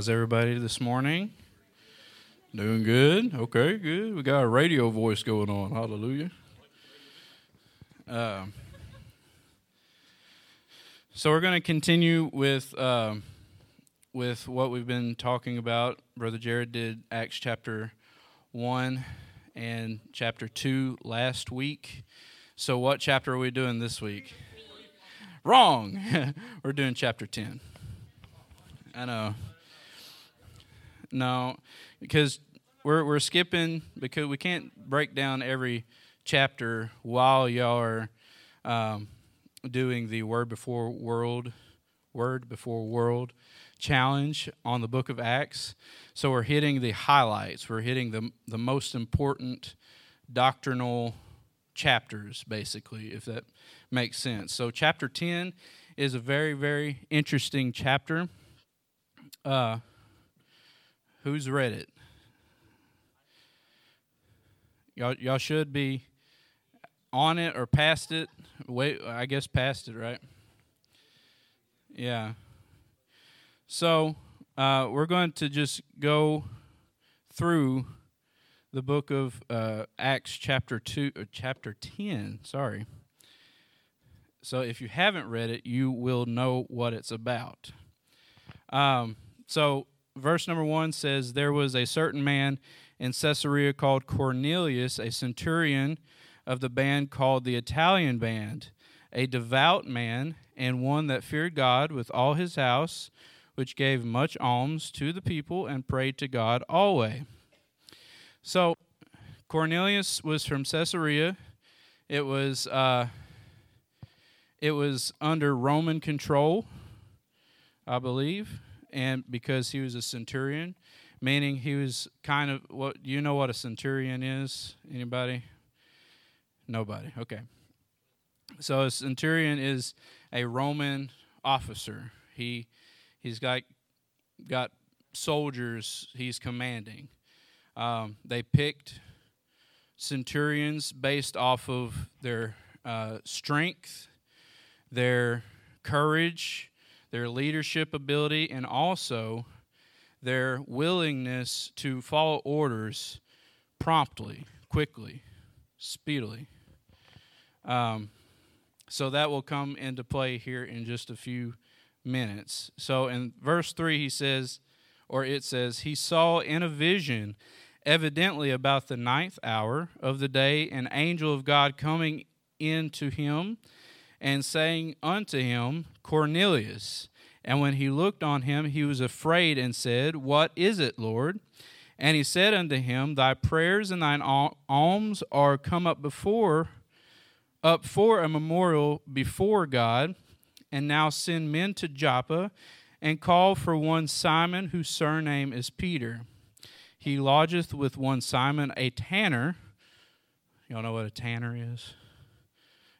How's everybody this morning? Doing good? Okay, good. We got a radio voice going on. Hallelujah. Um, so we're going to continue with um, with what we've been talking about. Brother Jared did Acts chapter one and chapter two last week. So what chapter are we doing this week? Wrong. we're doing chapter ten. I know. No, because we're we're skipping because we can't break down every chapter while y'all are um, doing the word before world, word before world challenge on the book of Acts. So we're hitting the highlights. We're hitting the the most important doctrinal chapters, basically, if that makes sense. So chapter ten is a very very interesting chapter. Uh, Who's read it? Y'all, y'all should be on it or past it. Wait, I guess past it, right? Yeah. So uh, we're going to just go through the book of uh, Acts, chapter two, chapter ten. Sorry. So if you haven't read it, you will know what it's about. Um, so verse number one says, There was a certain man in Caesarea called Cornelius, a centurion of the band called the Italian band, a devout man, and one that feared God with all his house, which gave much alms to the people and prayed to God always. So, Cornelius was from Caesarea. It was uh, it was under Roman control, I believe and because he was a centurion, meaning he was kind of what you know what a centurion is? Anybody? Nobody. Okay. So a centurion is a Roman officer. He he's got got soldiers he's commanding. Um, they picked centurions based off of their uh, strength, their courage, their leadership ability, and also their willingness to follow orders promptly, quickly, speedily. Um, so that will come into play here in just a few minutes. So in verse 3, he says, or it says, He saw in a vision, evidently about the ninth hour of the day, an angel of God coming in to him and saying unto him, Cornelius. And when he looked on him, he was afraid and said, What is it, Lord? And he said unto him, Thy prayers and thine alms are come up before, up for a memorial before God. And now send men to Joppa, and call for one Simon, whose surname is Peter. He lodgeth with one Simon, a tanner. Y'all know what a tanner is?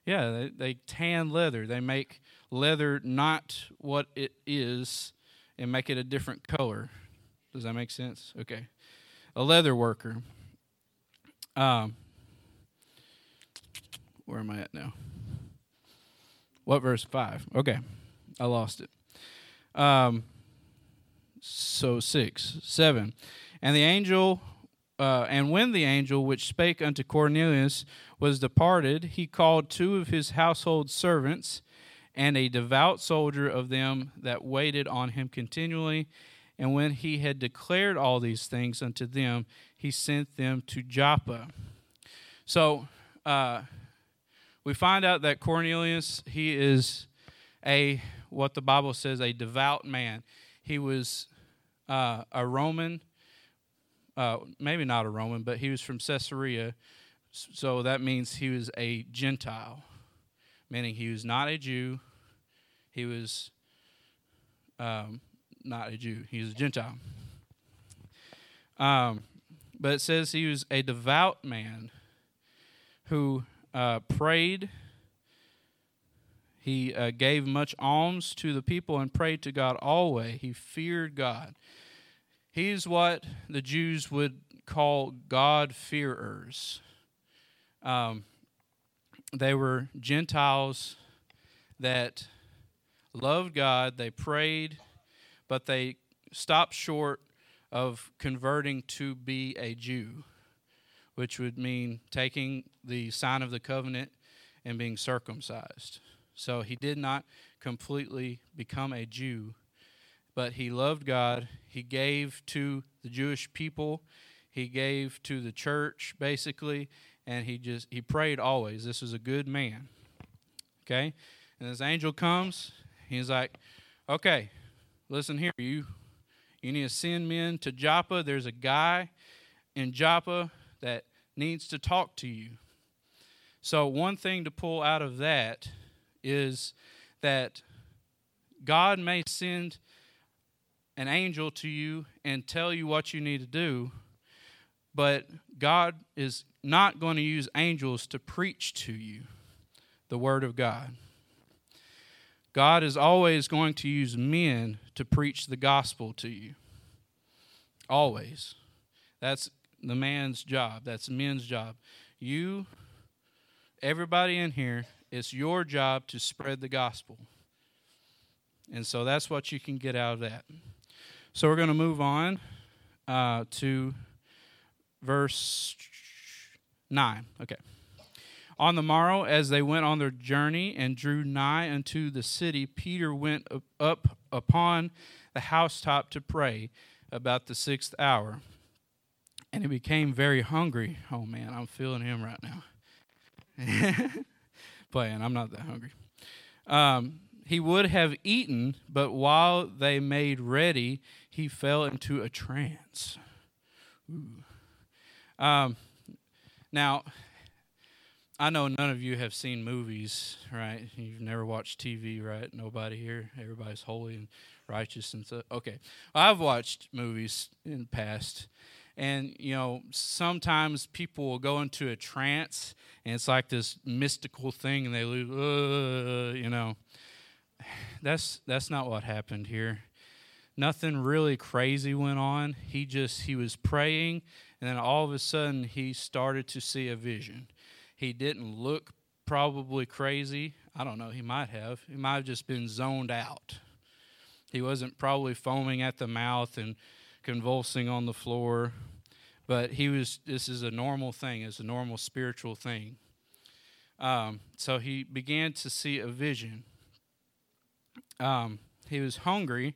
Yeah, they, they tan leather. They make leather not what it is and make it a different color. Does that make sense? Okay. A leather worker. Um, where am I at now? What verse 5? Okay. I lost it. Um, so 6, 7. And the angel, uh, and when the angel which spake unto Cornelius was departed, he called two of his household servants and a devout soldier of them that waited on him continually. And when he had declared all these things unto them, he sent them to Joppa. So uh, we find out that Cornelius, he is a, what the Bible says, a devout man. He was uh, a Roman, uh, maybe not a Roman, but he was from Caesarea so that means he was a Gentile, meaning he was not a Jew. He was um, not a Jew. He was a Gentile. Um, but it says he was a devout man who uh, prayed. He uh, gave much alms to the people and prayed to God always. He feared God. He's what the Jews would call God-fearers. Um, they were Gentiles that loved God, they prayed, but they stopped short of converting to be a Jew, which would mean taking the sign of the covenant and being circumcised. So he did not completely become a Jew, but he loved God. He gave to the Jewish people, he gave to the church, basically, and he just he prayed always. This was a good man. Okay? And this angel comes, he's like, Okay, listen here, you you need to send men to Joppa. There's a guy in Joppa that needs to talk to you. So, one thing to pull out of that is that God may send an angel to you and tell you what you need to do, but God is not going to use angels to preach to you the Word of God. God is always going to use men to preach the gospel to you. Always. That's the man's job. That's men's job. You, everybody in here, it's your job to spread the gospel. And so that's what you can get out of that. So we're going to move on uh, to verse 9. Okay. On the morrow, as they went on their journey and drew nigh unto the city, Peter went up upon the housetop to pray about the sixth hour. And he became very hungry. Oh man, I'm feeling him right now. Playing, I'm not that hungry. Um, he would have eaten, but while they made ready, he fell into a trance. Um, now, I know none of you have seen movies, right? You've never watched TV, right? Nobody here. Everybody's holy and righteous and so. Okay, I've watched movies in the past, and you know sometimes people will go into a trance, and it's like this mystical thing, and they lose. Uh, you know, that's that's not what happened here. Nothing really crazy went on. He just he was praying, and then all of a sudden he started to see a vision he didn't look probably crazy. I don't know. He might have. He might have just been zoned out. He wasn't probably foaming at the mouth and convulsing on the floor, but he was. This is a normal thing. It's a normal spiritual thing. Um, so he began to see a vision. Um, he was hungry,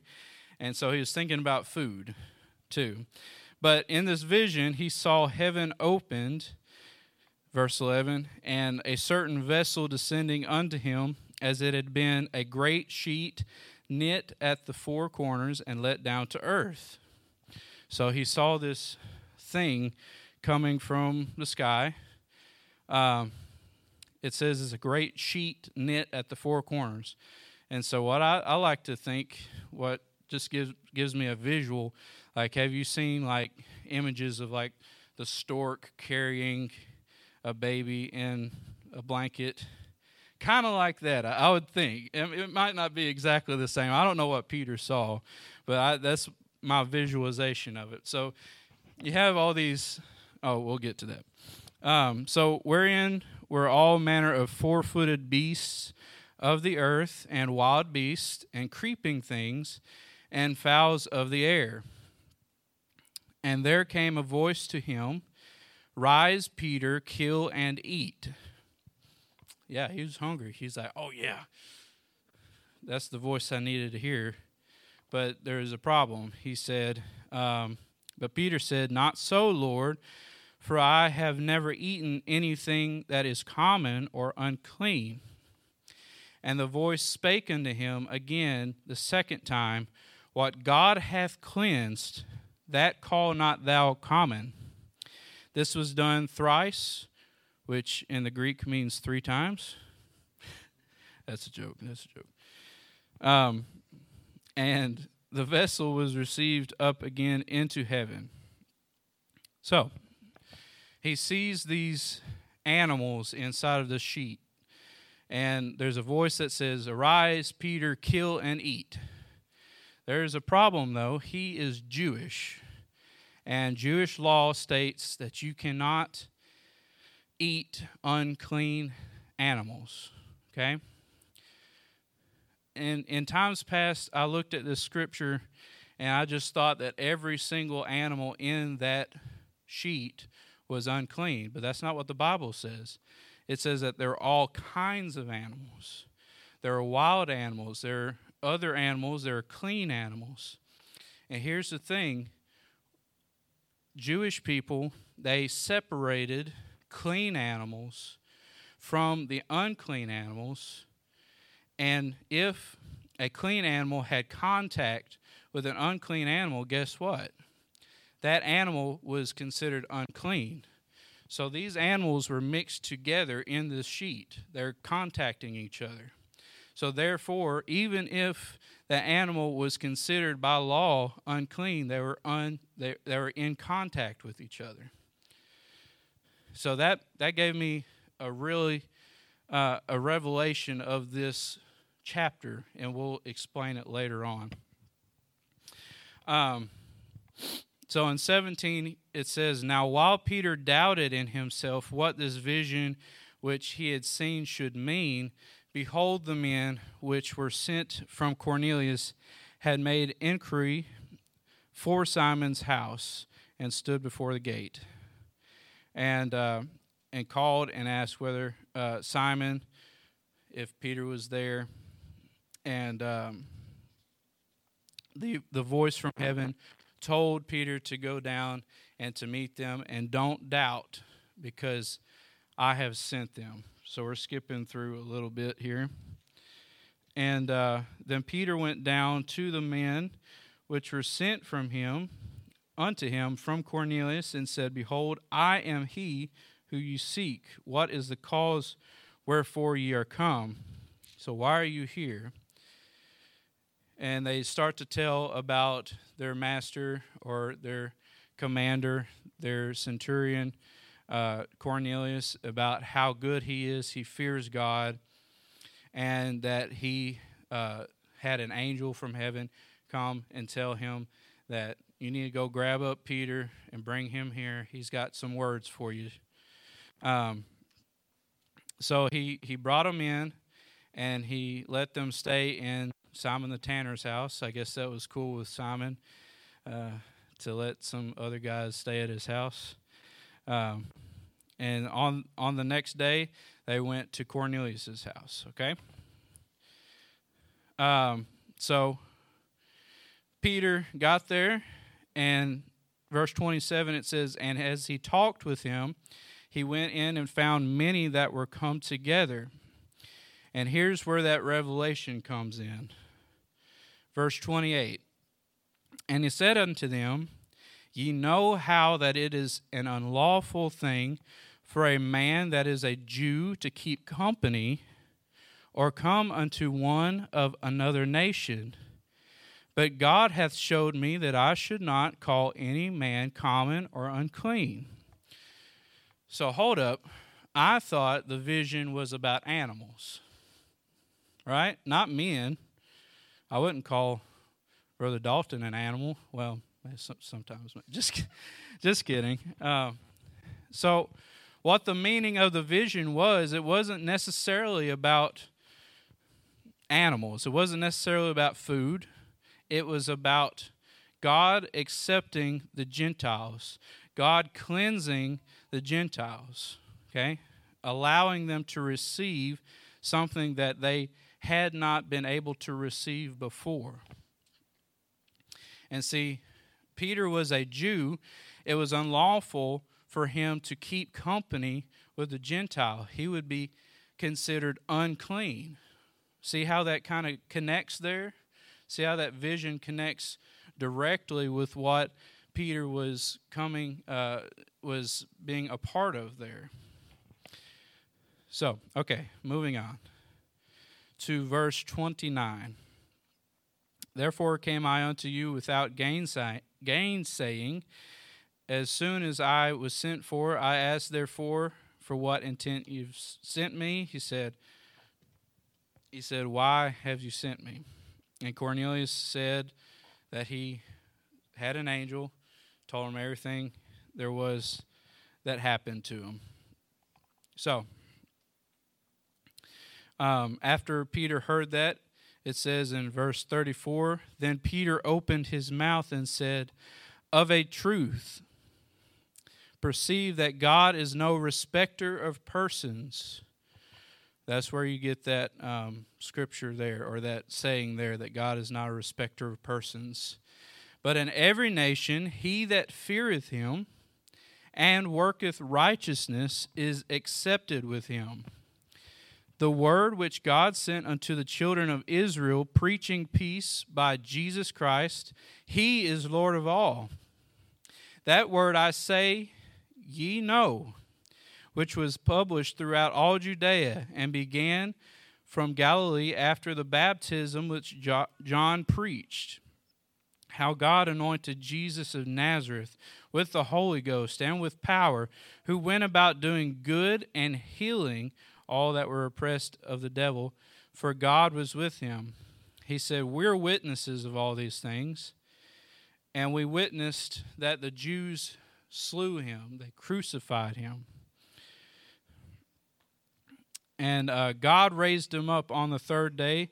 and so he was thinking about food too. But in this vision, he saw heaven opened verse 11 and a certain vessel descending unto him as it had been a great sheet knit at the four corners and let down to earth. So he saw this thing coming from the sky. Um, it says it's a great sheet knit at the four corners. And so what I, I like to think what just gives gives me a visual like have you seen like images of like the stork carrying a baby in a blanket. Kind of like that, I would think. It might not be exactly the same. I don't know what Peter saw, but I, that's my visualization of it. So you have all these. Oh, we'll get to that. Um, so wherein were all manner of four-footed beasts of the earth, and wild beasts, and creeping things, and fowls of the air. And there came a voice to him Rise, Peter, kill and eat. Yeah, he was hungry. He's like, Oh, yeah. That's the voice I needed to hear. But there is a problem. He said, um, But Peter said, Not so, Lord, for I have never eaten anything that is common or unclean. And the voice spake unto him again the second time, What God hath cleansed, that call not thou common. This was done thrice, which in the Greek means three times. That's a joke. That's a joke. Um, and the vessel was received up again into heaven. So, he sees these animals inside of the sheet. And there's a voice that says, Arise, Peter, kill and eat. There's a problem, though. He is Jewish. And Jewish law states that you cannot eat unclean animals. Okay? And in times past, I looked at this scripture And I just thought that every single animal in that sheet was unclean. But that's not what the Bible says. It says that there are all kinds of animals. There are wild animals, there other animals, there are clean animals. And here's the thing Jewish people, they separated clean animals from the unclean animals. And if a clean animal had contact with an unclean animal, guess what? That animal was considered unclean. So these animals were mixed together in the sheet. They're contacting each other. So therefore, even if the animal was considered by law unclean, they were un, they, they were in contact with each other. So that that gave me a really uh, a revelation of this chapter, and we'll explain it later on. Um, so in 17, it says, Now while Peter doubted in himself what this vision which he had seen should mean, behold, the men which were sent from Cornelius had made inquiry for Simon's house and stood before the gate. And, uh, and called and asked whether uh, Simon, if Peter was there, and um, the the voice from heaven told Peter to go down and to meet them, and don't doubt, because I have sent them. So we're skipping through a little bit here. And uh, then Peter went down to the men which were sent from him unto him from Cornelius and said, Behold, I am he who you seek. What is the cause wherefore ye are come? So why are you here? and they start to tell about their master or their commander, their centurion, uh, Cornelius, about how good he is. He fears God, and that he uh, had an angel from heaven come and tell him that you need to go grab up Peter and bring him here. He's got some words for you. Um, so he, he brought him in and he let them stay in Simon the Tanner's house. I guess that was cool with Simon uh, to let some other guys stay at his house. Um, and on on the next day, they went to Cornelius's house. Okay. Um, so Peter got there, and verse twenty-seven it says, "And as he talked with him, he went in and found many that were come together." And here's where that revelation comes in. Verse 28 And he said unto them, Ye know how that it is an unlawful thing for a man that is a Jew to keep company or come unto one of another nation. But God hath showed me that I should not call any man common or unclean. So hold up. I thought the vision was about animals, right? Not men. I wouldn't call Brother Dalton an animal. Well, sometimes, just just kidding. Uh, so, what the meaning of the vision was, it wasn't necessarily about animals. It wasn't necessarily about food. It was about God accepting the Gentiles, God cleansing the Gentiles, okay? Allowing them to receive something that they had not been able to receive before. And see, Peter was a Jew. It was unlawful for him to keep company with a Gentile. He would be considered unclean. See how that kind of connects there? See how that vision connects directly with what Peter was coming, uh, was being a part of there. So, okay, moving on to verse 29. Therefore came I unto you without gainsay- gainsaying. As soon as I was sent for, I asked therefore for what intent you've sent me. He said, He said, Why have you sent me? And Cornelius said that he had an angel, told him everything there was that happened to him. So, um, after Peter heard that, it says in verse 34 Then Peter opened his mouth and said, Of a truth, perceive that God is no respecter of persons. That's where you get that um, scripture there, or that saying there, that God is not a respecter of persons. But in every nation, he that feareth him and worketh righteousness is accepted with him. The word which God sent unto the children of Israel, preaching peace by Jesus Christ, he is Lord of all. That word I say, ye know, which was published throughout all Judea and began from Galilee after the baptism which John preached how God anointed Jesus of Nazareth with the Holy Ghost and with power, who went about doing good and healing all that were oppressed of the devil, for God was with him. He said, We're witnesses of all these things. And we witnessed that the Jews slew him, they crucified him. And uh, God raised him up on the third day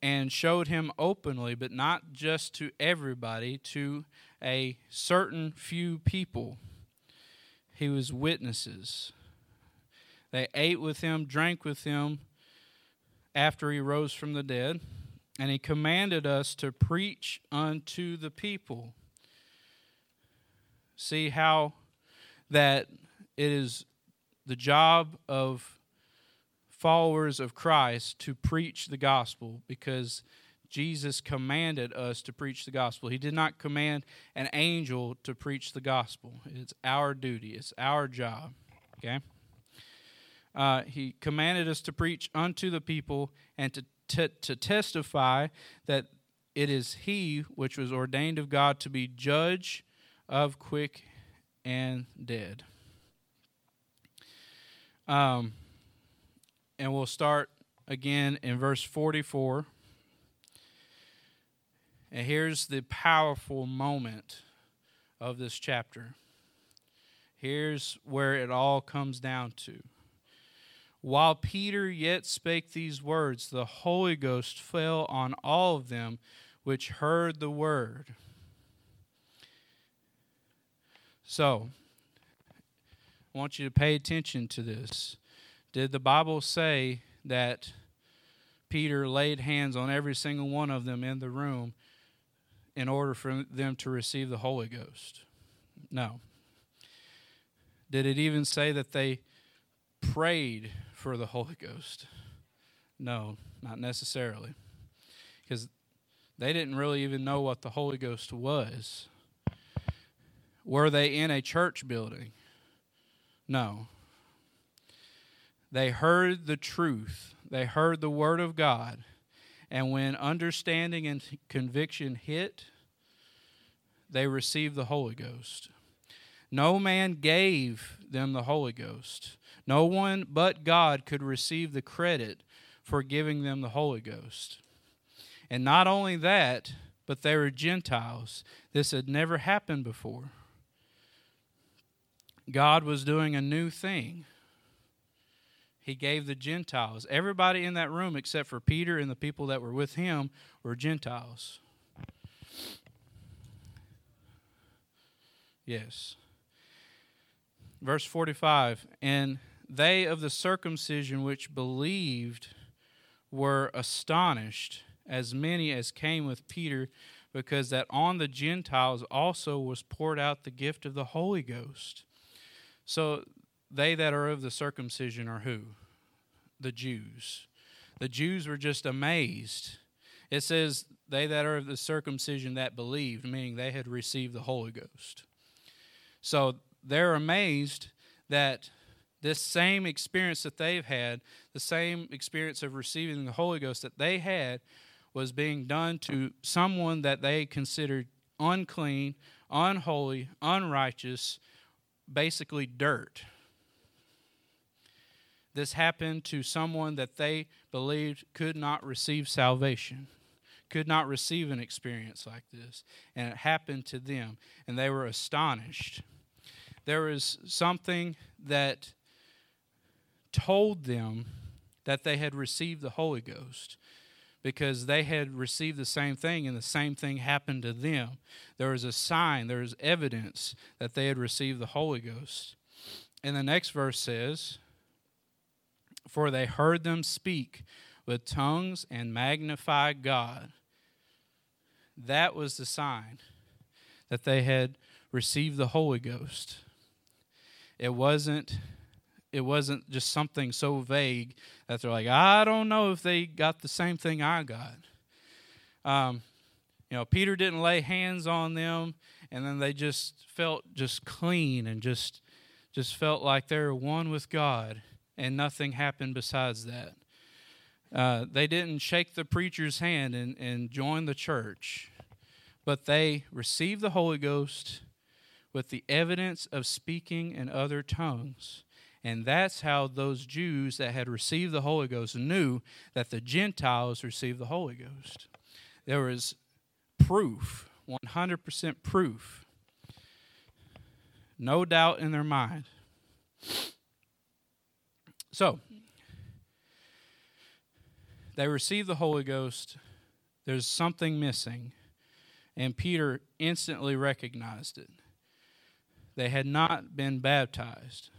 and showed him openly, but not just to everybody, to a certain few people. He was witnesses. They ate with him, drank with him after he rose from the dead, and he commanded us to preach unto the people. See how that it is the job of followers of Christ to preach the gospel because Jesus commanded us to preach the gospel. He did not command an angel to preach the gospel. It's our duty, it's our job. Okay? Uh, he commanded us to preach unto the people and to, t- to testify that it is He which was ordained of God to be judge of quick and dead. Um, and we'll start again in verse 44. And here's the powerful moment of this chapter. Here's where it all comes down to. While Peter yet spake these words, the Holy Ghost fell on all of them which heard the word. So, I want you to pay attention to this. Did the Bible say that Peter laid hands on every single one of them in the room in order for them to receive the Holy Ghost? No. Did it even say that they prayed for the Holy Ghost? No, not necessarily. Because they didn't really even know what the Holy Ghost was. Were they in a church building? No. They heard the truth, they heard the word of God. And when understanding and conviction hit, they received the Holy Ghost. No man gave them the Holy Ghost. No one but God could receive the credit for giving them the Holy Ghost. And not only that, but they were Gentiles. This had never happened before. God was doing a new thing he gave the Gentiles. Everybody in that room, except for Peter and the people that were with him, were Gentiles. Yes. Verse 45 And they of the circumcision which believed were astonished, as many as came with Peter, because that on the Gentiles also was poured out the gift of the Holy Ghost. So they that are of the circumcision are who? The Jews. The Jews were just amazed. It says, they that are of the circumcision that believed, meaning they had received the Holy Ghost. So they're amazed that this same experience that they've had, the same experience of receiving the Holy Ghost that they had, was being done to someone that they considered unclean, unholy, unrighteous, basically dirt. This happened to someone that they believed could not receive salvation, could not receive an experience like this. And it happened to them, and they were astonished. There was something that told them that they had received the Holy Ghost. because they had received the same thing and the same thing happened to them. There was a sign, there was evidence that they had received the Holy Ghost. And the next verse says, For they heard them speak with tongues and magnify God. That was the sign that they had received the Holy Ghost. It wasn't it wasn't just something so vague that they're like, I don't know if they got the same thing I got. Um, you know, Peter didn't lay hands on them, and then they just felt just clean and just just felt like they were one with God, and nothing happened besides that. Uh, they didn't shake the preacher's hand and, and join the church, but they received the Holy Ghost with the evidence of speaking in other tongues. And that's how those Jews that had received the Holy Ghost knew that the Gentiles received the Holy Ghost. There was proof, 100% proof. No doubt in their mind. So, they received the Holy Ghost. There's something missing. And Peter instantly recognized it. They had not been baptized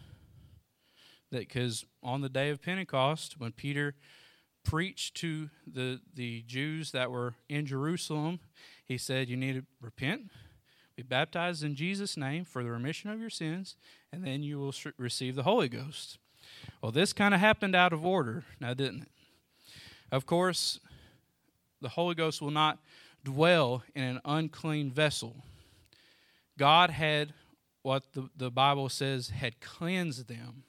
that because on the day of Pentecost, when Peter preached to the, the Jews that were in Jerusalem, he said, You need to repent, be baptized in Jesus' name for the remission of your sins, and then you will receive the Holy Ghost. Well, this kind of happened out of order, now didn't it? Of course, the Holy Ghost will not dwell in an unclean vessel. God had what the, the Bible says had cleansed them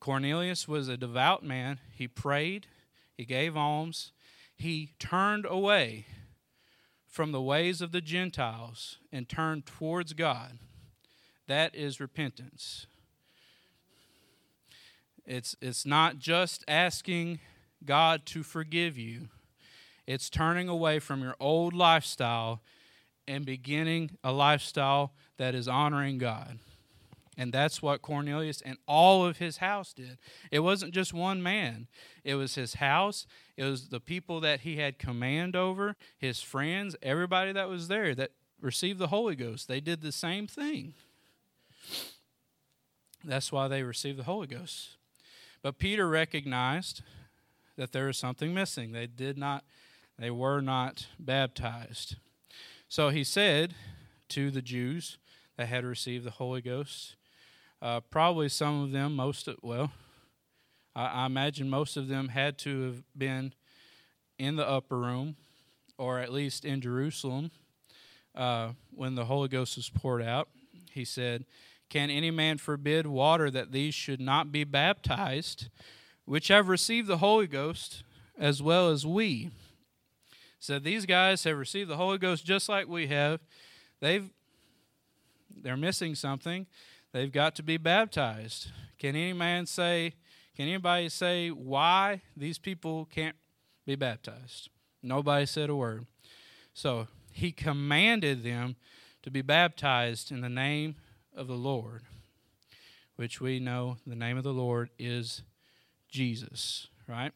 Cornelius was a devout man. He prayed, he gave alms, he turned away from the ways of the Gentiles and turned towards God. That is repentance. It's, it's not just asking God to forgive you, it's turning away from your old lifestyle and beginning a lifestyle that is honoring God. And that's what Cornelius and all of his house did. It wasn't just one man, it was his house, it was the people that he had command over, his friends, everybody that was there that received the Holy Ghost. They did the same thing. That's why they received the Holy Ghost. But Peter recognized that there was something missing. They did not, they were not baptized. So he said to the Jews that had received the Holy Ghost, uh, probably some of them, most of, well, I, I imagine most of them had to have been in the upper room, or at least in Jerusalem, uh, when the Holy Ghost was poured out. He said, Can any man forbid water that these should not be baptized, which have received the Holy Ghost as well as we? So these guys have received the Holy Ghost just like we have. They've they're missing something they've got to be baptized. Can any man say, can anybody say why these people can't be baptized? Nobody said a word. So he commanded them to be baptized in the name of the Lord, which we know the name of the Lord is Jesus, right?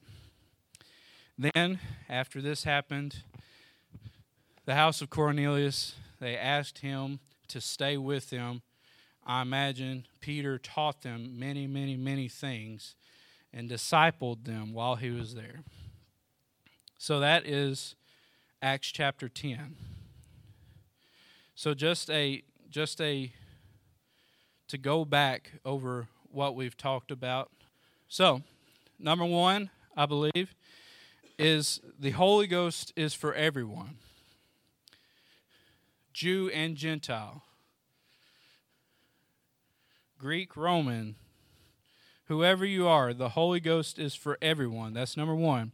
Then, after this happened, the house of Cornelius, they asked him to stay with them I imagine Peter taught them many, many, many things and discipled them while he was there. So that is Acts chapter 10. So just a just a to go back over what we've talked about. So, number 1, I believe, is the Holy Ghost is for everyone. Jew and Gentile. Greek, Roman, whoever you are, the Holy Ghost is for everyone. That's number one.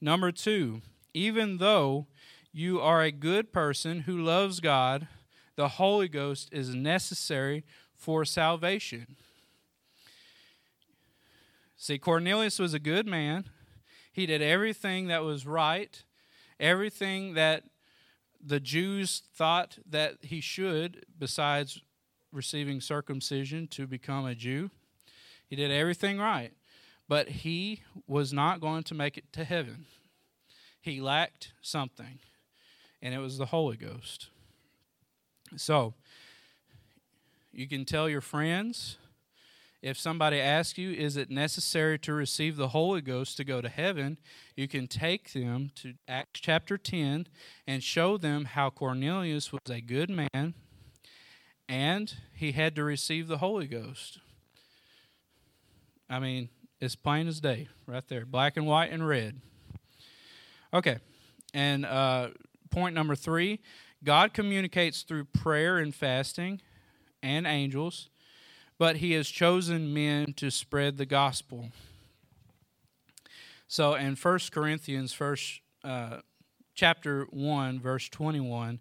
Number two, even though you are a good person who loves God, the Holy Ghost is necessary for salvation. See, Cornelius was a good man. He did everything that was right, everything that the Jews thought that he should, besides receiving circumcision to become a Jew. He did everything right, but he was not going to make it to heaven. he lacked something, and it was the Holy Ghost. So, you can tell your friends if somebody asks you, is it necessary to receive the Holy Ghost to go to heaven? You can take them to Acts chapter 10 and show them how Cornelius was a good man and he had to receive the Holy Ghost. I mean, it's plain as day right there, black and white and red. Okay, and uh, point number three God communicates through prayer and fasting and angels but he has chosen men to spread the gospel. So in 1 Corinthians, first uh, chapter 1, verse 21,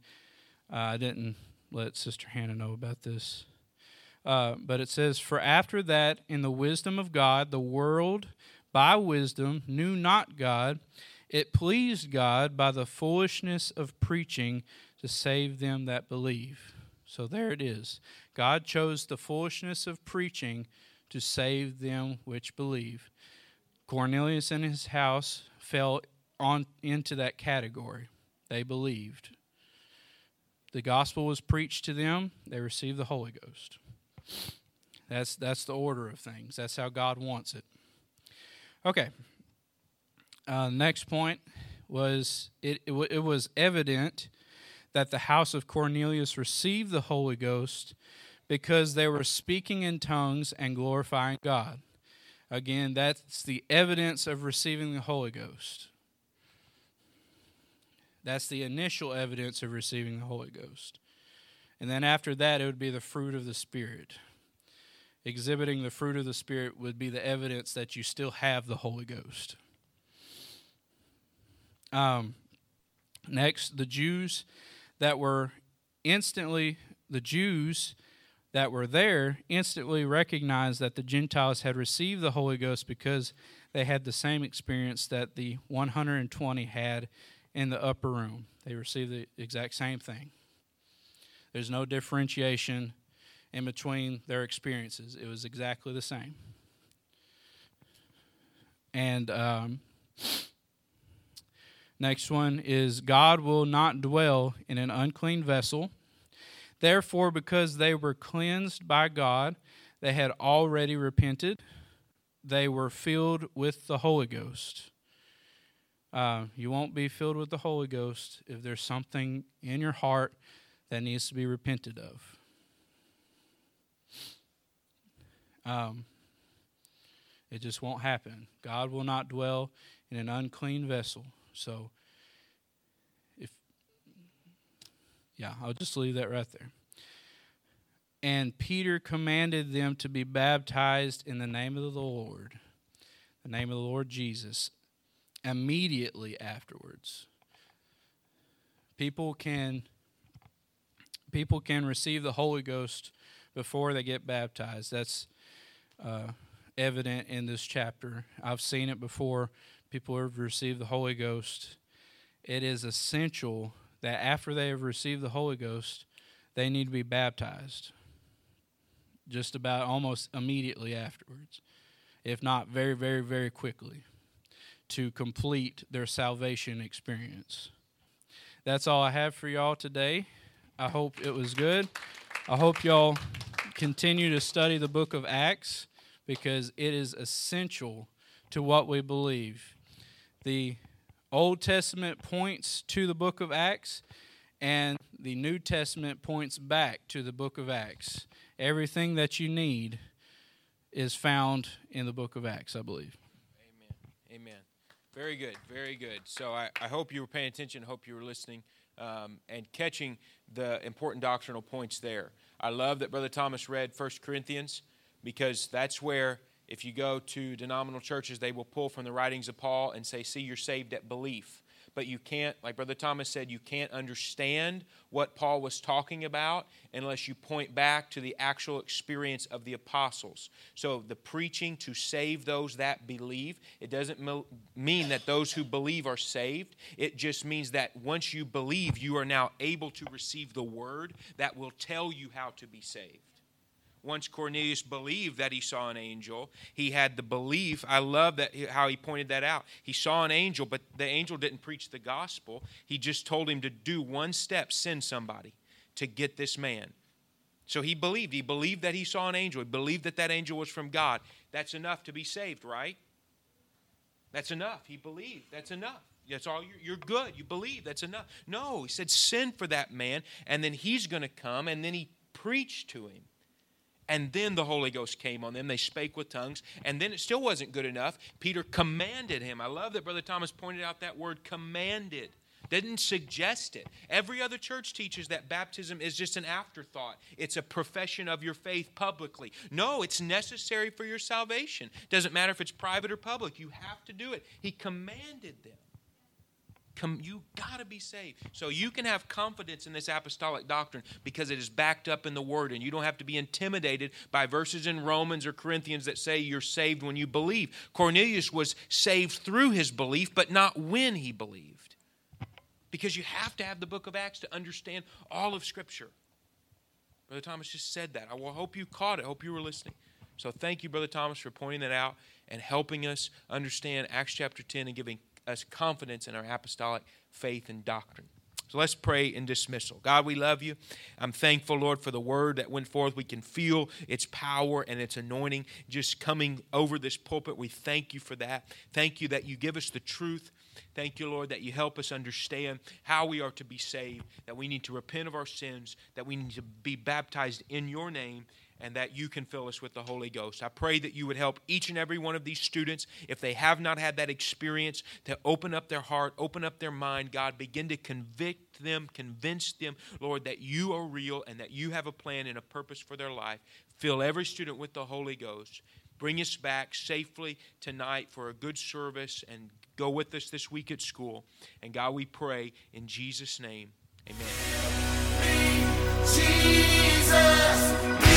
uh, I didn't let Sister Hannah know about this. Uh, but it says, For after that, in the wisdom of God, the world by wisdom knew not God. It pleased God by the foolishness of preaching to save them that believe. So there it is. God chose the foolishness of preaching to save them which believe. Cornelius and his house fell on into that category. They believed. The gospel was preached to them, they received the Holy Ghost. That's that's the order of things. That's how God wants it. Okay. Uh, next point was it, it, it was evident that the house of Cornelius received the Holy Ghost because they were speaking in tongues and glorifying God. Again, that's the evidence of receiving the Holy Ghost. That's the initial evidence of receiving the Holy Ghost. And then after that, it would be the fruit of the Spirit. Exhibiting the fruit of the Spirit would be the evidence that you still have the Holy Ghost. Um, next, the Jews that were instantly, the Jews that were there instantly recognized that the Gentiles had received the Holy Ghost because they had the same experience that the 120 had in the upper room. They received the exact same thing. There's no differentiation in between their experiences, it was exactly the same. And um, Next one is God will not dwell in an unclean vessel. Therefore, because they were cleansed by God, they had already repented. They were filled with the Holy Ghost. Uh, you won't be filled with the Holy Ghost if there's something in your heart that needs to be repented of. Um, it just won't happen. God will not dwell in an unclean vessel. So, if, yeah, I'll just leave that right there. And Peter commanded them to be baptized in the name of the Lord, the name of the Lord Jesus, immediately afterwards. People can people can receive the Holy Ghost before they get baptized. That's uh, evident in this chapter. I've seen it before people have received the Holy Ghost, it is essential that after they have received the Holy Ghost, they need to be baptized. Just about almost immediately afterwards, if not very, very, very quickly, to complete their salvation experience. That's all I have for y'all today. I hope it was good. I hope y'all continue to study the book of Acts because it is essential to what we believe. The Old Testament points to the book of Acts, and the New Testament points back to the book of Acts. Everything that you need is found in the book of Acts, I believe. Amen. Amen. Very good. Very good. So I, I hope you were paying attention. I hope you were listening um, and catching the important doctrinal points there. I love that Brother Thomas read 1 Corinthians because that's where if you go to denominational churches, they will pull from the writings of Paul and say, See, you're saved at belief. But you can't, like Brother Thomas said, you can't understand what Paul was talking about unless you point back to the actual experience of the apostles. So the preaching to save those that believe, it doesn't mean that those who believe are saved. It just means that once you believe, you are now able to receive the word that will tell you how to be saved. Once Cornelius believed that he saw an angel, he had the belief. I love that how he pointed that out. He saw an angel, but the angel didn't preach the gospel. He just told him to do one step, send somebody to get this man. So he believed. He believed that he saw an angel. He believed that that angel was from God. That's enough to be saved, right? That's enough. He believed. That's enough. That's all you're, you're good. You believe. That's enough. No, he said, send for that man, and then he's going to come, and then he preached to him. And then the Holy Ghost came on them. They spake with tongues. And then it still wasn't good enough. Peter commanded him. I love that Brother Thomas pointed out that word commanded. Didn't suggest it. Every other church teaches that baptism is just an afterthought. It's a profession of your faith publicly. No, it's necessary for your salvation. Doesn't matter if it's private or public. You have to do it. He commanded them. You got to be saved. So you can have confidence in this apostolic doctrine because it is backed up in the Word, and you don't have to be intimidated by verses in Romans or Corinthians that say you're saved when you believe. Cornelius was saved through his belief, but not when he believed. Because you have to have the book of Acts to understand all of Scripture. Brother Thomas just said that. I will hope you caught it. I hope you were listening. So thank you, Brother Thomas, for pointing that out and helping us understand Acts chapter 10 and giving us confidence in our apostolic faith and doctrine. So let's pray in dismissal. God, we love you. I'm thankful, Lord, for the word that went forth. We can feel its power and its anointing just coming over this pulpit. We thank you for that. Thank you that you give us the truth. Thank you, Lord, that you help us understand how we are to be saved, that we need to repent of our sins, that we need to be baptized in your name, and that you can fill us with the Holy Ghost. I pray that you would help each and every one of these students, if they have not had that experience, to open up their heart, open up their mind. God, begin to convict them, convince them, Lord, that you are real and that you have a plan and a purpose for their life. Fill every student with the Holy Ghost. Bring us back safely tonight for a good service and go with us this week at school. And God, we pray in Jesus' name. Amen. Jesus.